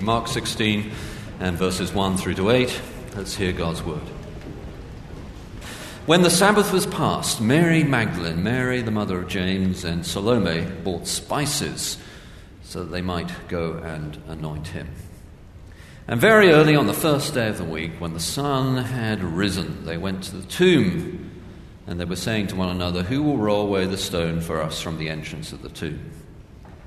Mark 16 and verses 1 through to 8. Let's hear God's word. When the Sabbath was past, Mary Magdalene, Mary the mother of James, and Salome bought spices so that they might go and anoint him. And very early on the first day of the week, when the sun had risen, they went to the tomb, and they were saying to one another, Who will roll away the stone for us from the entrance of the tomb?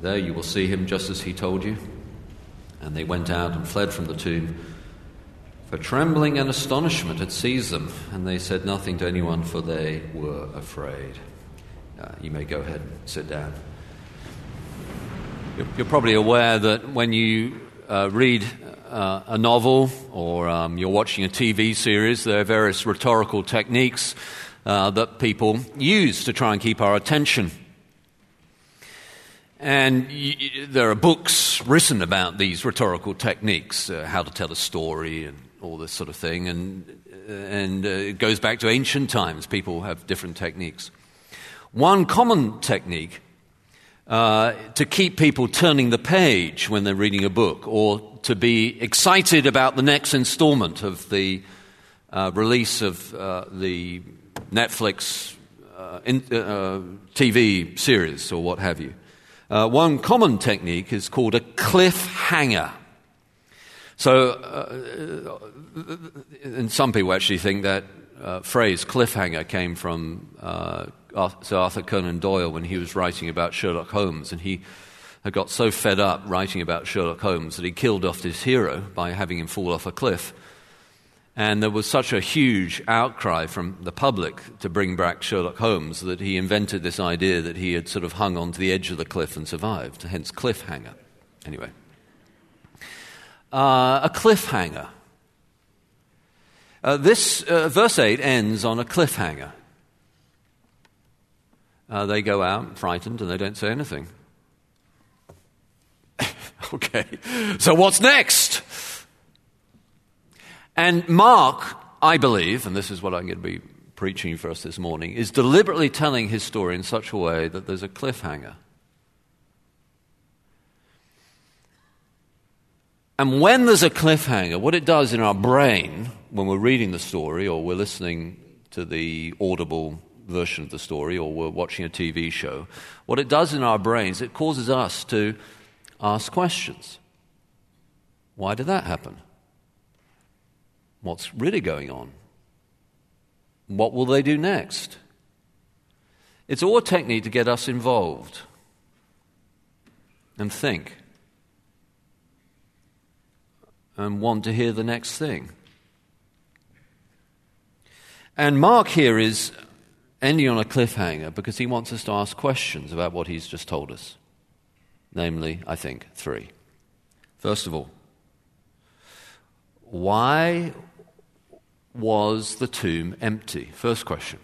There you will see him just as he told you. And they went out and fled from the tomb. For trembling and astonishment had seized them, and they said nothing to anyone, for they were afraid. Uh, you may go ahead and sit down. You're, you're probably aware that when you uh, read uh, a novel or um, you're watching a TV series, there are various rhetorical techniques uh, that people use to try and keep our attention. And there are books written about these rhetorical techniques, uh, how to tell a story and all this sort of thing. And, and uh, it goes back to ancient times. People have different techniques. One common technique uh, to keep people turning the page when they're reading a book or to be excited about the next installment of the uh, release of uh, the Netflix uh, in, uh, TV series or what have you. Uh, one common technique is called a cliffhanger. So, uh, uh, and some people actually think that uh, phrase cliffhanger came from Sir Arthur Conan Doyle when he was writing about Sherlock Holmes, and he had got so fed up writing about Sherlock Holmes that he killed off his hero by having him fall off a cliff. And there was such a huge outcry from the public to bring back Sherlock Holmes that he invented this idea that he had sort of hung onto the edge of the cliff and survived, hence cliffhanger. Anyway, uh, a cliffhanger. Uh, this uh, verse 8 ends on a cliffhanger uh, they go out frightened and they don't say anything. okay, so what's next? And Mark, I believe, and this is what I'm going to be preaching for us this morning, is deliberately telling his story in such a way that there's a cliffhanger. And when there's a cliffhanger, what it does in our brain when we're reading the story or we're listening to the audible version of the story or we're watching a TV show, what it does in our brains, it causes us to ask questions. Why did that happen? What's really going on? What will they do next? It's all a technique to get us involved and think and want to hear the next thing. And Mark here is ending on a cliffhanger because he wants us to ask questions about what he's just told us. Namely, I think, three. First of all, why was the tomb empty? First question.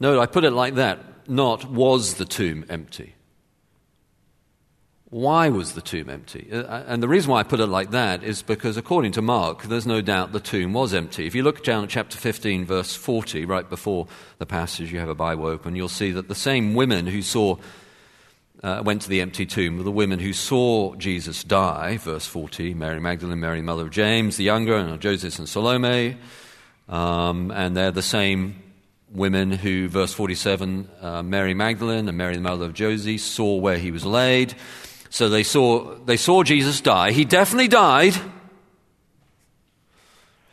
No, I put it like that not was the tomb empty. Why was the tomb empty? Uh, uh, and the reason why I put it like that is because, according to Mark, there's no doubt the tomb was empty. If you look down at chapter 15, verse 40, right before the passage, you have a Bible open, you'll see that the same women who saw, uh, went to the empty tomb were the women who saw Jesus die, verse 40, Mary Magdalene, Mary, mother of James, the younger, and Joseph and Salome. Um, and they're the same women who, verse 47, uh, Mary Magdalene and Mary, the mother of Joseph, saw where he was laid. So they saw, they saw Jesus die. He definitely died.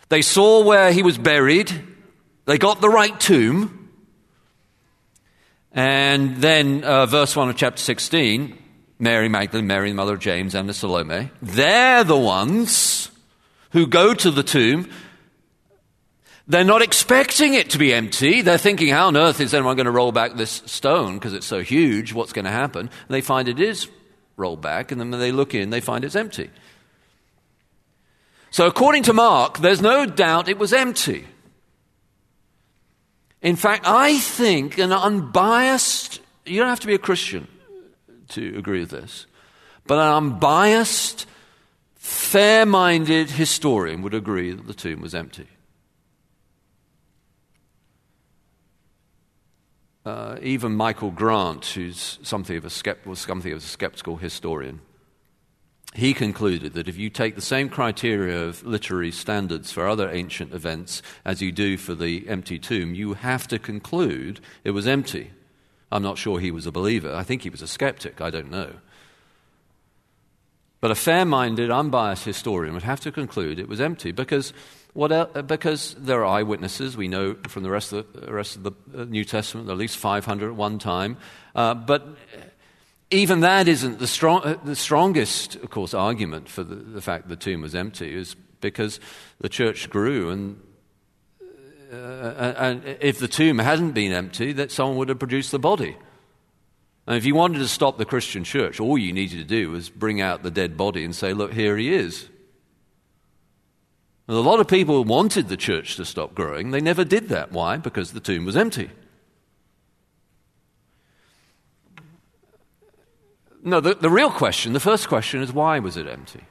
They saw where he was buried. They got the right tomb. And then, uh, verse 1 of chapter 16 Mary Magdalene, Mary, the mother of James, and the Salome, they're the ones who go to the tomb. They're not expecting it to be empty. They're thinking, how on earth is anyone going to roll back this stone because it's so huge? What's going to happen? And they find it is rolled back, and then when they look in, they find it's empty. So, according to Mark, there's no doubt it was empty. In fact, I think an unbiased, you don't have to be a Christian to agree with this, but an unbiased, fair minded historian would agree that the tomb was empty. Uh, even Michael Grant, who's something of a skept- was something of a skeptical historian, he concluded that if you take the same criteria of literary standards for other ancient events as you do for the empty tomb, you have to conclude it was empty. I'm not sure he was a believer. I think he was a skeptic. I don't know. But a fair minded, unbiased historian would have to conclude it was empty because what else? Because there are eyewitnesses, we know from the rest of the, rest of the uh, New Testament, at least 500 at one time. Uh, but even that isn't the, strong, uh, the strongest, of course, argument for the, the, fact the tomb was empty, is because the church grew and. Uh, and if the tomb hadn't been empty, that someone would have produced the body. And if you wanted to stop the Christian church, all you needed to do was bring out the dead body and say, Look, here he is. And a lot of people wanted the church to stop growing. They never did that. Why? Because the tomb was empty. No, the, the real question, the first question is why was it empty?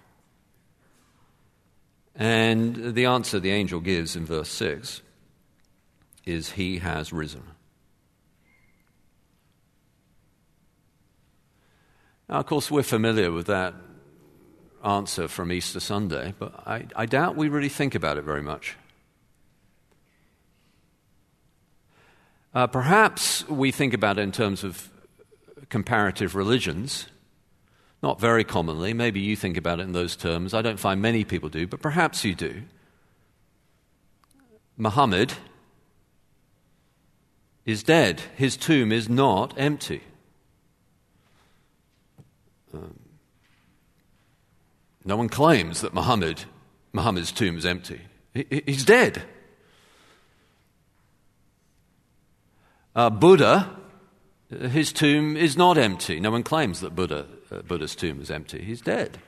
And the answer the angel gives in verse 6 is He has risen. Now, of course, we're familiar with that answer from Easter Sunday, but I, I doubt we really think about it very much. Uh, perhaps we think about it in terms of comparative religions. Not very commonly. Maybe you think about it in those terms. I don't find many people do, but perhaps you do. Muhammad is dead. His tomb is not empty. Um, no one claims that Muhammad, Muhammad's tomb is empty. He, he's dead. Uh, Buddha, his tomb is not empty. No one claims that Buddha, uh, Buddha's tomb is empty. He's dead.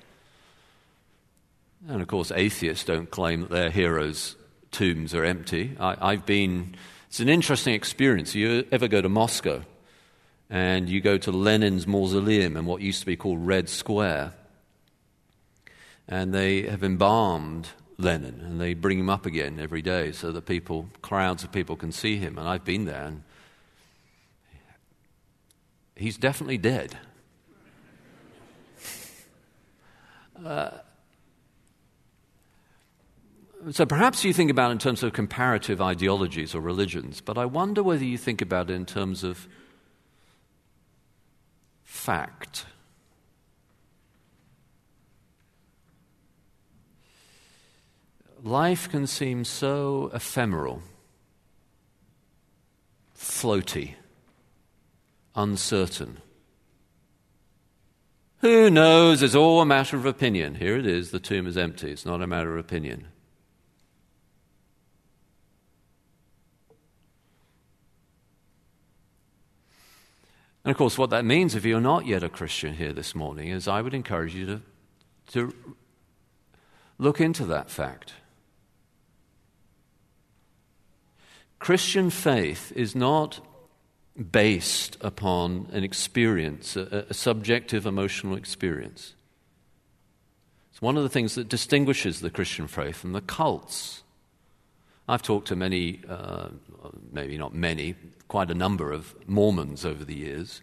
And of course, atheists don't claim that their heroes' tombs are empty. I, have been, it's an interesting experience. You ever go to Moscow and you go to Lenin's mausoleum in what used to be called Red Square and they have embalmed Lenin, and they bring him up again every day so that people, crowds of people, can see him. And I've been there, and he's definitely dead. Uh, so perhaps you think about in terms of comparative ideologies or religions, but I wonder whether you think about it in terms of fact. life can seem so ephemeral, floaty, uncertain. Who knows? It's all a matter of opinion. Here it is the tomb is empty. It's not a matter of opinion. And of course, what that means, if you're not yet a Christian here this morning, is I would encourage you to, to look into that fact. Christian faith is not based upon an experience, a, a, subjective emotional experience. It's one of the things that distinguishes the Christian faith from the cults. I've talked to many, uh, maybe not many, quite a number of Mormons over the years.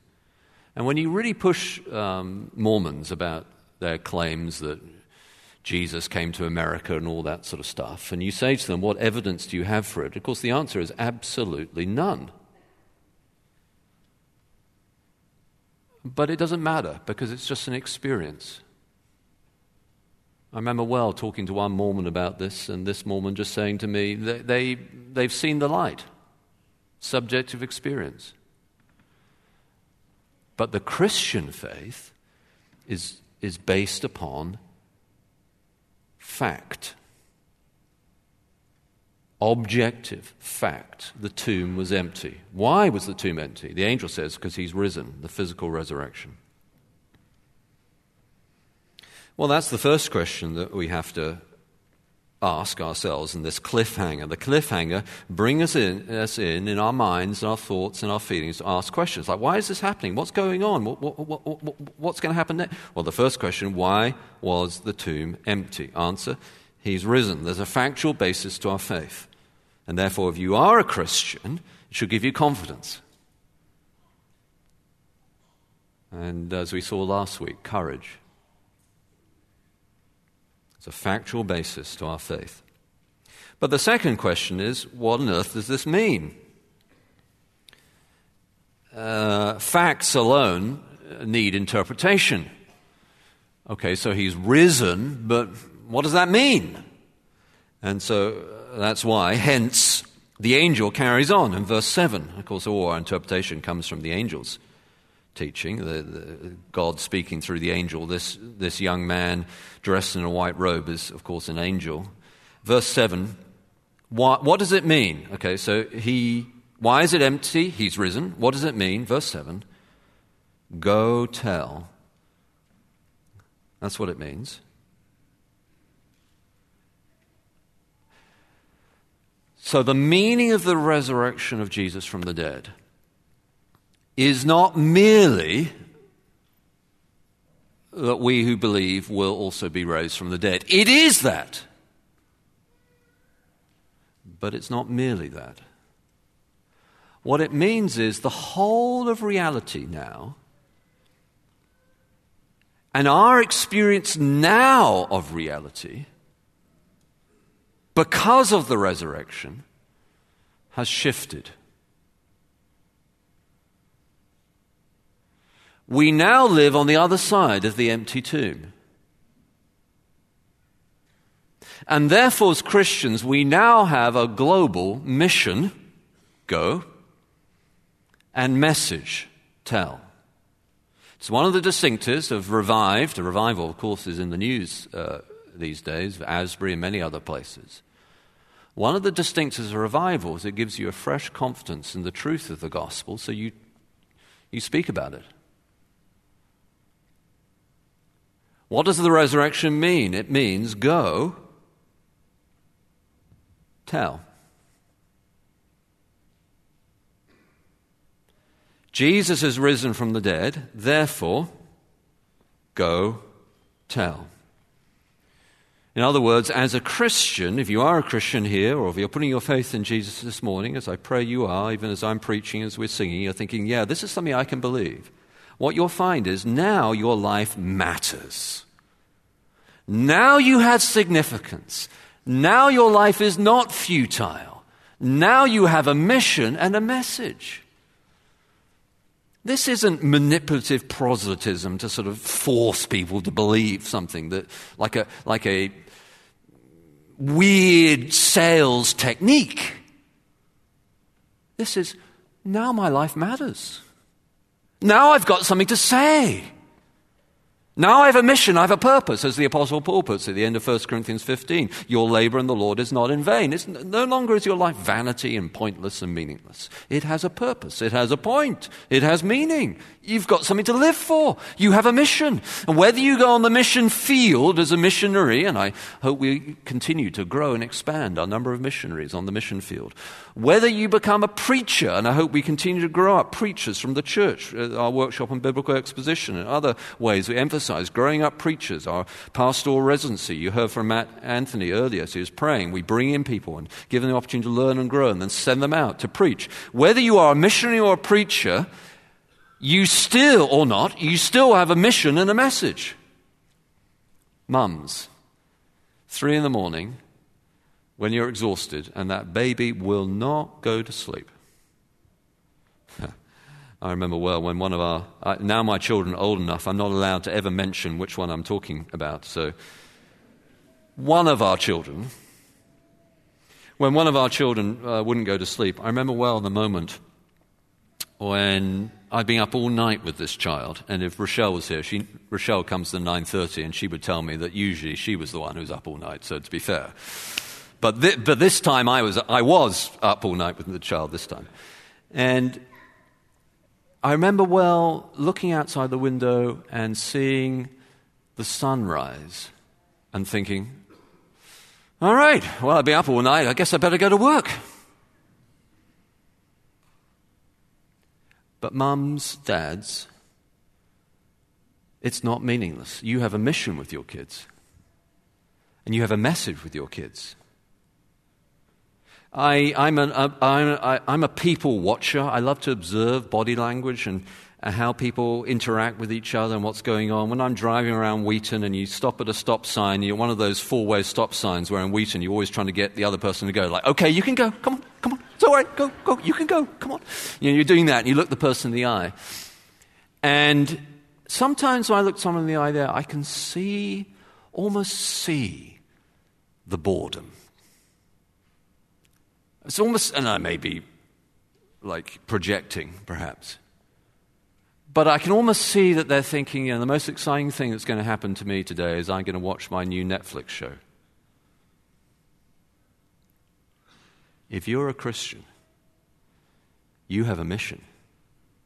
And when you really push um, Mormons about their claims that Jesus came to America and all that sort of stuff, and you say to them, What evidence do you have for it? Of course, the answer is absolutely none. But it doesn't matter because it's just an experience. I remember well talking to one Mormon about this, and this Mormon just saying to me, they, they, they've seen the light. Subjective experience. But the Christian faith is, is based upon fact. Objective fact. The tomb was empty. Why was the tomb empty? The angel says, because he's risen, the physical resurrection. Well, that's the first question that we have to ask ourselves in this cliffhanger. The cliffhanger brings us in, us in, in our minds, and our thoughts, and our feelings to ask questions like, why is this happening? What's going on? What, what, what, what's going to happen next? Well, the first question, why was the tomb empty? Answer, he's risen. There's a factual basis to our faith. And therefore, if you are a Christian, it should give you confidence. And as we saw last week, courage. It's a factual basis to our faith. But the second question is what on earth does this mean? Uh, facts alone need interpretation. Okay, so he's risen, but what does that mean? And so uh, that's why, hence, the angel carries on in verse 7. Of course, all our interpretation comes from the angels teaching, the, the, God speaking through the angel. This, this young man dressed in a white robe is, of course, an angel. Verse 7, what, what does it mean? Okay, so he, why is it empty? He's risen. What does it mean? Verse 7, go tell. That's what it means. So, the meaning of the resurrection of Jesus from the dead is not merely that we who believe will also be raised from the dead. It is that. But it's not merely that. What it means is the whole of reality now, and our experience now of reality, because of the resurrection, has shifted. we now live on the other side of the empty tomb. And therefore, as Christians, we now have a global mission go and message tell. It's one of the distinctives of revived. A revival, of course, is in the news uh, these days, Asbury and many other places. One of the distinctives of revival is it gives you a fresh confidence in the truth of the gospel, so you, you speak about it. What does the resurrection mean? It means go, tell. Jesus has risen from the dead, therefore, go, tell. In other words, as a Christian, if you are a Christian here, or if you're putting your faith in Jesus this morning, as I pray you are, even as I'm preaching, as we're singing, you're thinking, yeah, this is something I can believe what you'll find is now your life matters. Now you have significance. Now your life is not futile. Now you have a mission and a message. This isn't manipulative proselytism to sort of force people to believe something that, like a, like a weird sales technique. This is now my life matters. Now I've got something to say. Now I have a mission, I have a purpose, as the Apostle Paul puts it at the end of 1 Corinthians 15. Your labor in the Lord is not in vain. It's no longer is your life vanity and pointless and meaningless. It has a purpose, it has a point, it has meaning. You've got something to live for. You have a mission. And whether you go on the mission field as a missionary, and I hope we continue to grow and expand our number of missionaries on the mission field, whether you become a preacher, and I hope we continue to grow up preachers from the church, uh, our workshop on biblical exposition, and other ways we emphasize growing up preachers, our pastoral residency. You heard from Matt Anthony earlier, so he was praying. We bring in people and give them the opportunity to learn and grow, and then send them out to preach. Whether you are a missionary or a preacher, you still, or not, you still have a mission and a message. Mums, three in the morning, when you're exhausted, and that baby will not go to sleep. I remember well when one of our, uh, now my children are old enough, I'm not allowed to ever mention which one I'm talking about. So, one of our children, when one of our children uh, wouldn't go to sleep, I remember well the moment when I'd been up all night with this child, and if Rochelle was here, she, Rochelle comes to 9.30 and she would tell me that usually she was the one who's up all night, so to be fair. But, th- but this time I was, I was up all night with the child this time. And I remember well looking outside the window and seeing the sunrise and thinking, all right, well, I've been up all night. I guess I better go to work. But mums, dads, it's not meaningless. You have a mission with your kids, and you have a message with your kids. I, I'm, an, uh, I'm, I'm a people watcher. I love to observe body language and how people interact with each other and what's going on. When I'm driving around Wheaton and you stop at a stop sign, you're one of those four way stop signs where in Wheaton you're always trying to get the other person to go, like, okay, you can go, come on, come on, it's all right, go, go, you can go, come on. You know, you're doing that and you look the person in the eye. And sometimes when I look someone in the eye there, I can see, almost see the boredom it's almost, and I may be like projecting perhaps. But I can almost see that they're thinking, you know, the most exciting thing that's going to happen to me today is I'm going to watch my new Netflix show. If you're a Christian, you have a mission.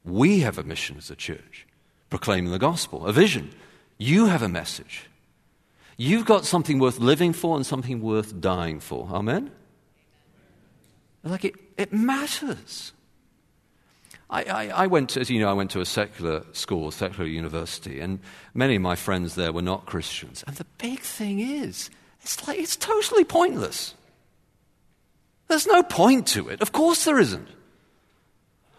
We have a mission as a church, proclaiming the gospel, a vision. You have a message. You've got something worth living for and something worth dying for. Amen? Like it, it matters. I, I, I, went, as you know, I went to a secular school, a secular university, and many of my friends there were not Christians. And the big thing is, it's like it's totally pointless. There's no point to it. Of course there isn't.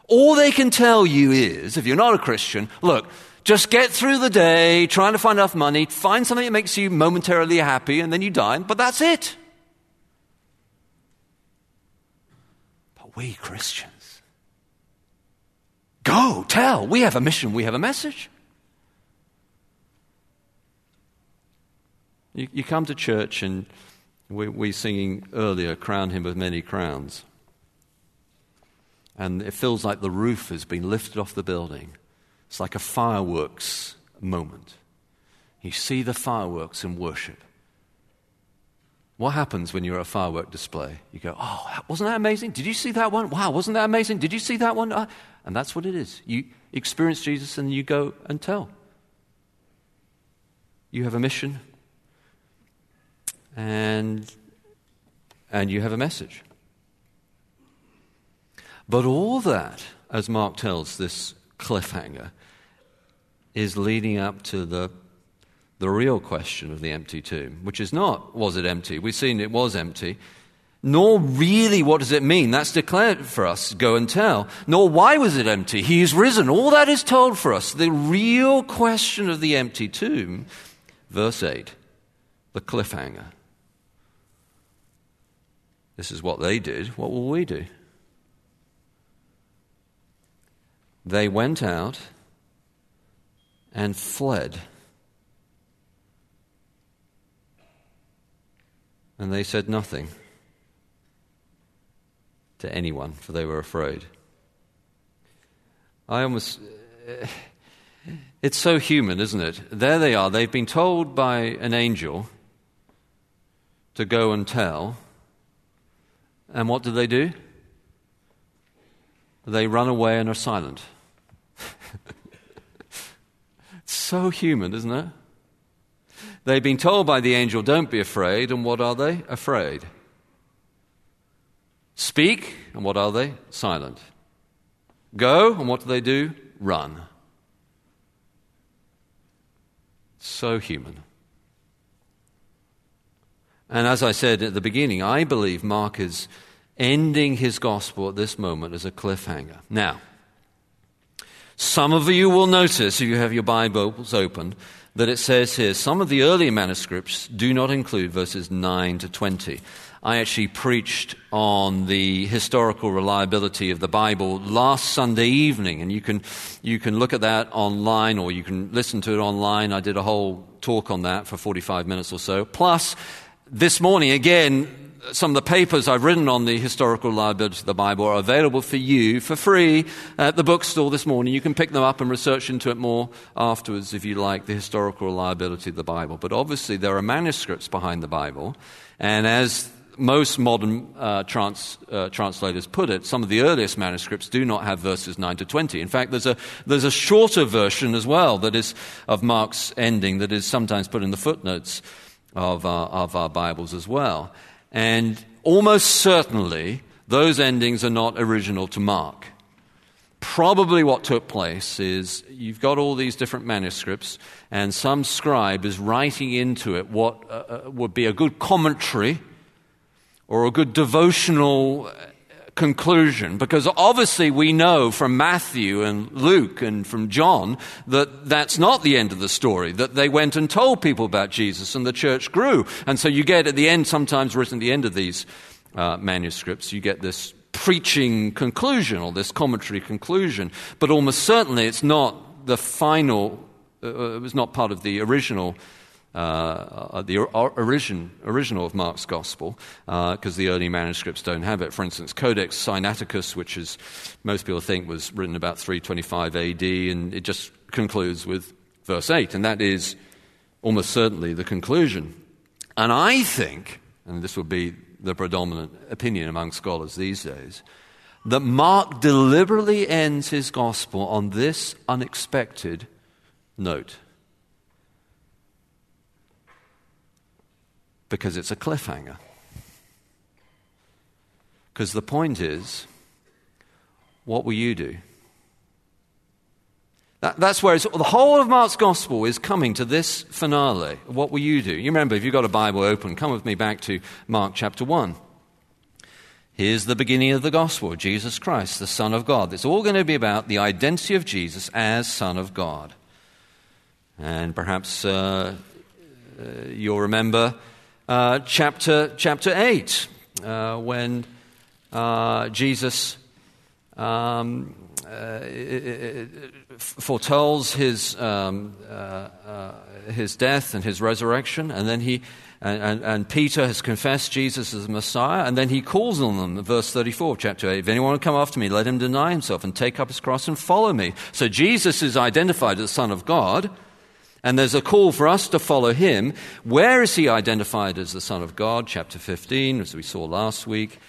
All they can tell you is, if you're not a Christian, look, just get through the day trying to find enough money, find something that makes you momentarily happy, and then you die, but that's it. We Christians. Go, tell. We have a mission, we have a message. You, you come to church and we, we singing earlier, Crown Him with Many Crowns. And it feels like the roof has been lifted off the building. It's like a fireworks moment. You see the fireworks in worship. What happens when you're at a firework display? You go, oh, wasn't that amazing? Did you see that one? Wow, wasn't that amazing? Did you see that one? Uh, and that's what it is. You experience Jesus and you go and tell. You have a mission and, and you have a message. But all that, as Mark tells this cliffhanger, is leading up to the the real question of the empty tomb, which is not, was it empty? We've seen it was empty. Nor really what does it mean? That's declared for us, go and tell. Nor why was it empty? He is risen. All that is told for us. The real question of the empty tomb, verse 8, the cliffhanger. This is what they did. What will we do? They went out and fled. And they said nothing to anyone, for they were afraid. I almost. It's so human, isn't it? There they are. They've been told by an angel to go and tell. And what do they do? They run away and are silent. so human, isn't it? They've been told by the angel, Don't be afraid. And what are they? Afraid. Speak. And what are they? Silent. Go. And what do they do? Run. So human. And as I said at the beginning, I believe Mark is ending his gospel at this moment as a cliffhanger. Now, some of you will notice, if you have your Bibles open, that it says here some of the earlier manuscripts do not include verses 9 to 20. I actually preached on the historical reliability of the Bible last Sunday evening, and you can, you can look at that online or you can listen to it online. I did a whole talk on that for 45 minutes or so. Plus, this morning, again, some of the papers I've written on the historical reliability of the Bible are available for you for free at the bookstore this morning. You can pick them up and research into it more afterwards if you like the historical reliability of the Bible. But obviously, there are manuscripts behind the Bible. And as most modern uh, trans, uh, translators put it, some of the earliest manuscripts do not have verses 9 to 20. In fact, there's a, there's a shorter version as well that is of Mark's ending that is sometimes put in the footnotes of our, of our Bibles as well. And almost certainly, those endings are not original to Mark. Probably what took place is you've got all these different manuscripts, and some scribe is writing into it what uh, uh would be a good commentary or a good devotional conclusion because obviously we know from Matthew and Luke and from John that that's not the end of the story, that they went and told people about Jesus and the church grew. And so you get at the end, sometimes written at the end of these uh, manuscripts, you get this preaching conclusion or this commentary conclusion. But almost certainly it's not the final, uh, it was not part of the original uh, the origin, original of Mark's Gospel, because uh, the early manuscripts don't have it. For instance, Codex Sinaiticus, which is most people think was written about 325 AD, and it just concludes with verse 8, and that is almost certainly the conclusion. And I think, and this would be the predominant opinion among scholars these days, that Mark deliberately ends his gospel on this unexpected note. Because it's a cliffhanger. Because the point is, what will you do? That, that's where the whole of Mark's gospel is coming to this finale. What will you do? You remember, if you've got a Bible open, come with me back to Mark chapter 1. Here's the beginning of the gospel Jesus Christ, the Son of God. It's all going to be about the identity of Jesus as Son of God. And perhaps uh, uh, you'll remember uh, chapter, chapter 8, uh, when uh, Jesus um, uh, foretells his, um, uh, his death and his resurrection, and then he and, and, and, Peter has confessed Jesus as the Messiah, and then he calls on them, verse 34 chapter 8. If anyone will come after me, let him deny himself and take up his cross and follow me. So Jesus is identified as the Son of God, and there's a call for us to follow him. Where is he identified as the Son of God? Chapter 15, as we saw last week.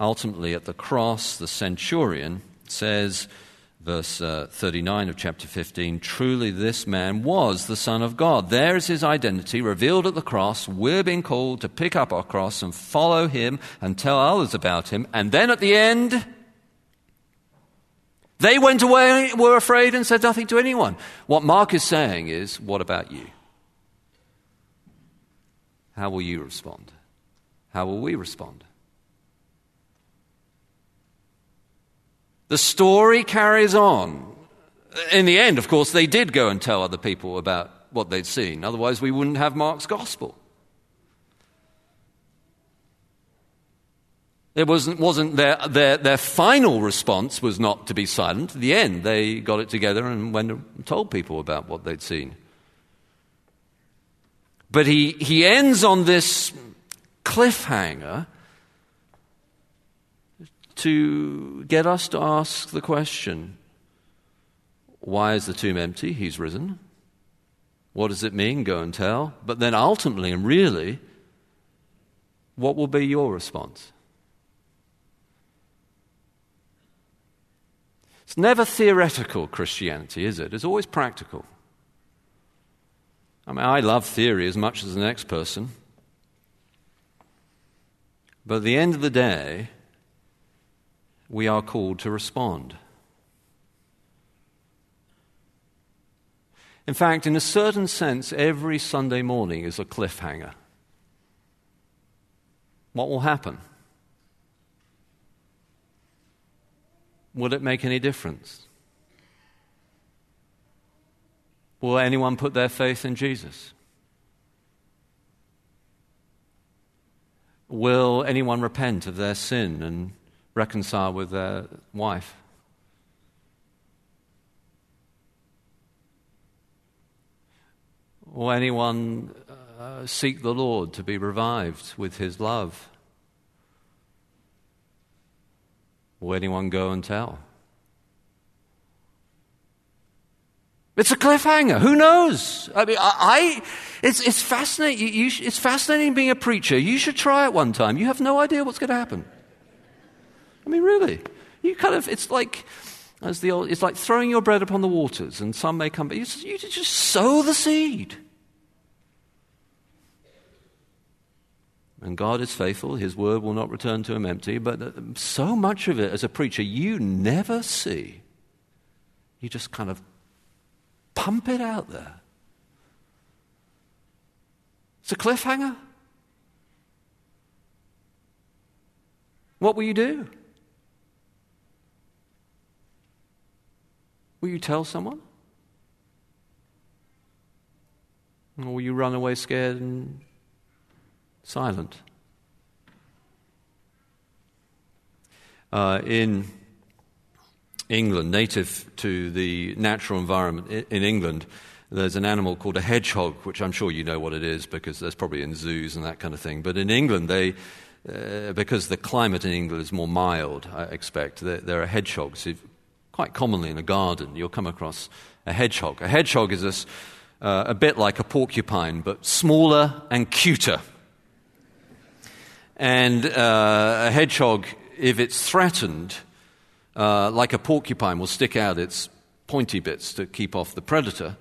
Ultimately, at the cross, the centurion says, verse uh, 39 of chapter 15 truly this man was the Son of God. There is his identity revealed at the cross. We're being called to pick up our cross and follow him and tell others about him. And then at the end, they went away, were afraid, and said nothing to anyone. What Mark is saying is, what about you? How will you respond? How will we respond? The story carries on. In the end, of course, they did go and tell other people about what they'd seen. Otherwise, we wouldn't have Mark's gospel. It wasn't, wasn't their, their, their final response was not to be silent. At the end, they got it together and went and told people about what they'd seen. But he, he ends on this cliffhanger to get us to ask the question why is the tomb empty? He's risen. What does it mean? Go and tell. But then ultimately and really, what will be your response? It's never theoretical Christianity, is it? It's always practical. I mean, I love theory as much as the next person. But at the end of the day, we are called to respond. In fact, in a certain sense, every Sunday morning is a cliffhanger. What will happen? Will it make any difference? Will anyone put their faith in Jesus? Will anyone repent of their sin and reconcile with their wife? Will anyone uh, seek the Lord to be revived with his love? Will anyone go and tell? It's a cliffhanger. Who knows? I mean, I, I it's, it's fascinating. You, you, it's fascinating being a preacher. You should try it one time. You have no idea what's going to happen. I mean, really. You kind of, it's like, as the old, it's like throwing your bread upon the waters, and some may come, but you you just sow the seed. And God is faithful, His word will not return to Him empty, but so much of it as a preacher you never see. You just kind of pump it out there. It's a cliffhanger. What will you do? Will you tell someone? Or will you run away scared and silent? Uh, in England, native to the natural environment in England, there's an animal called a hedgehog, which I'm sure you know what it is because there's probably in zoos and that kind of thing. But in England, they, uh, because the climate in England is more mild, I expect, there, there are hedgehogs. Quite commonly in a garden, you'll come across a hedgehog. A hedgehog is a, uh, a bit like a porcupine, but smaller and cuter. And uh, a hedgehog, if it's threatened, uh, like a porcupine, will stick out its pointy bits to keep off the predator.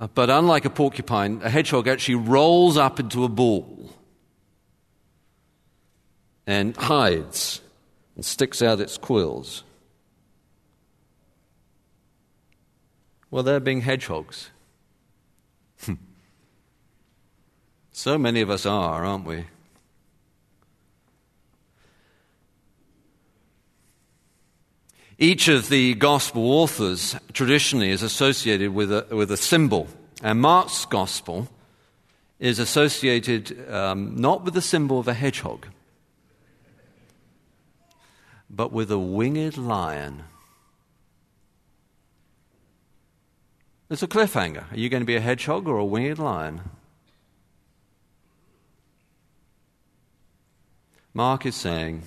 Uh, but unlike a porcupine, a hedgehog actually rolls up into a ball and hides and sticks out its quills. Well, they're being hedgehogs. so many of us are, aren't we? Each of the gospel authors traditionally is associated with a, with a symbol. And Mark's gospel is associated um, not with the symbol of a hedgehog, but with a winged lion. It's a cliffhanger. Are you going to be a hedgehog or a winged lion? Mark is saying,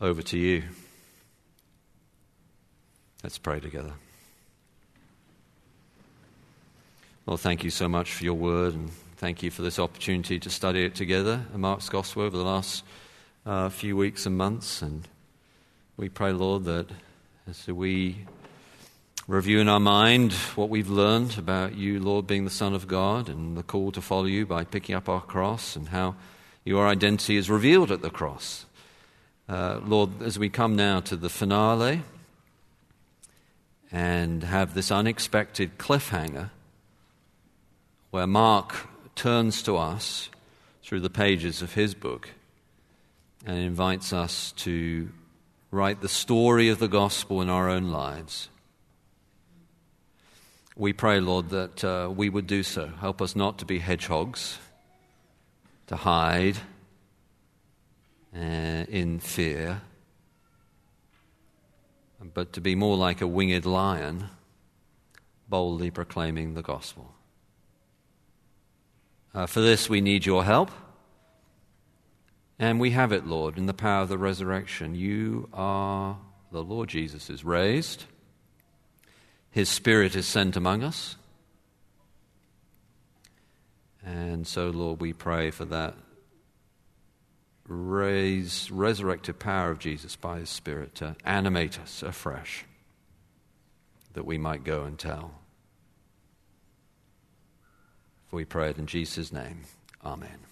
Over to you. Let's pray together. Well, thank you so much for your word, and thank you for this opportunity to study it together, Mark's Gospel, over the last uh, few weeks and months. And we pray, Lord, that as we review in our mind what we've learned about you, Lord, being the Son of God, and the call to follow you by picking up our cross, and how your identity is revealed at the cross. Uh, Lord, as we come now to the finale, and have this unexpected cliffhanger where Mark turns to us through the pages of his book and invites us to write the story of the gospel in our own lives. We pray, Lord, that uh, we would do so. Help us not to be hedgehogs, to hide uh, in fear but to be more like a winged lion, boldly proclaiming the gospel. Uh, for this, we need your help. And we have it, Lord, in the power of the resurrection. You are, the Lord Jesus is raised, His Spirit is sent among us. And so, Lord, we pray for that raise, resurrected power of Jesus by His Spirit to animate us afresh that we might go and tell. For we pray it in Jesus' name. Amen.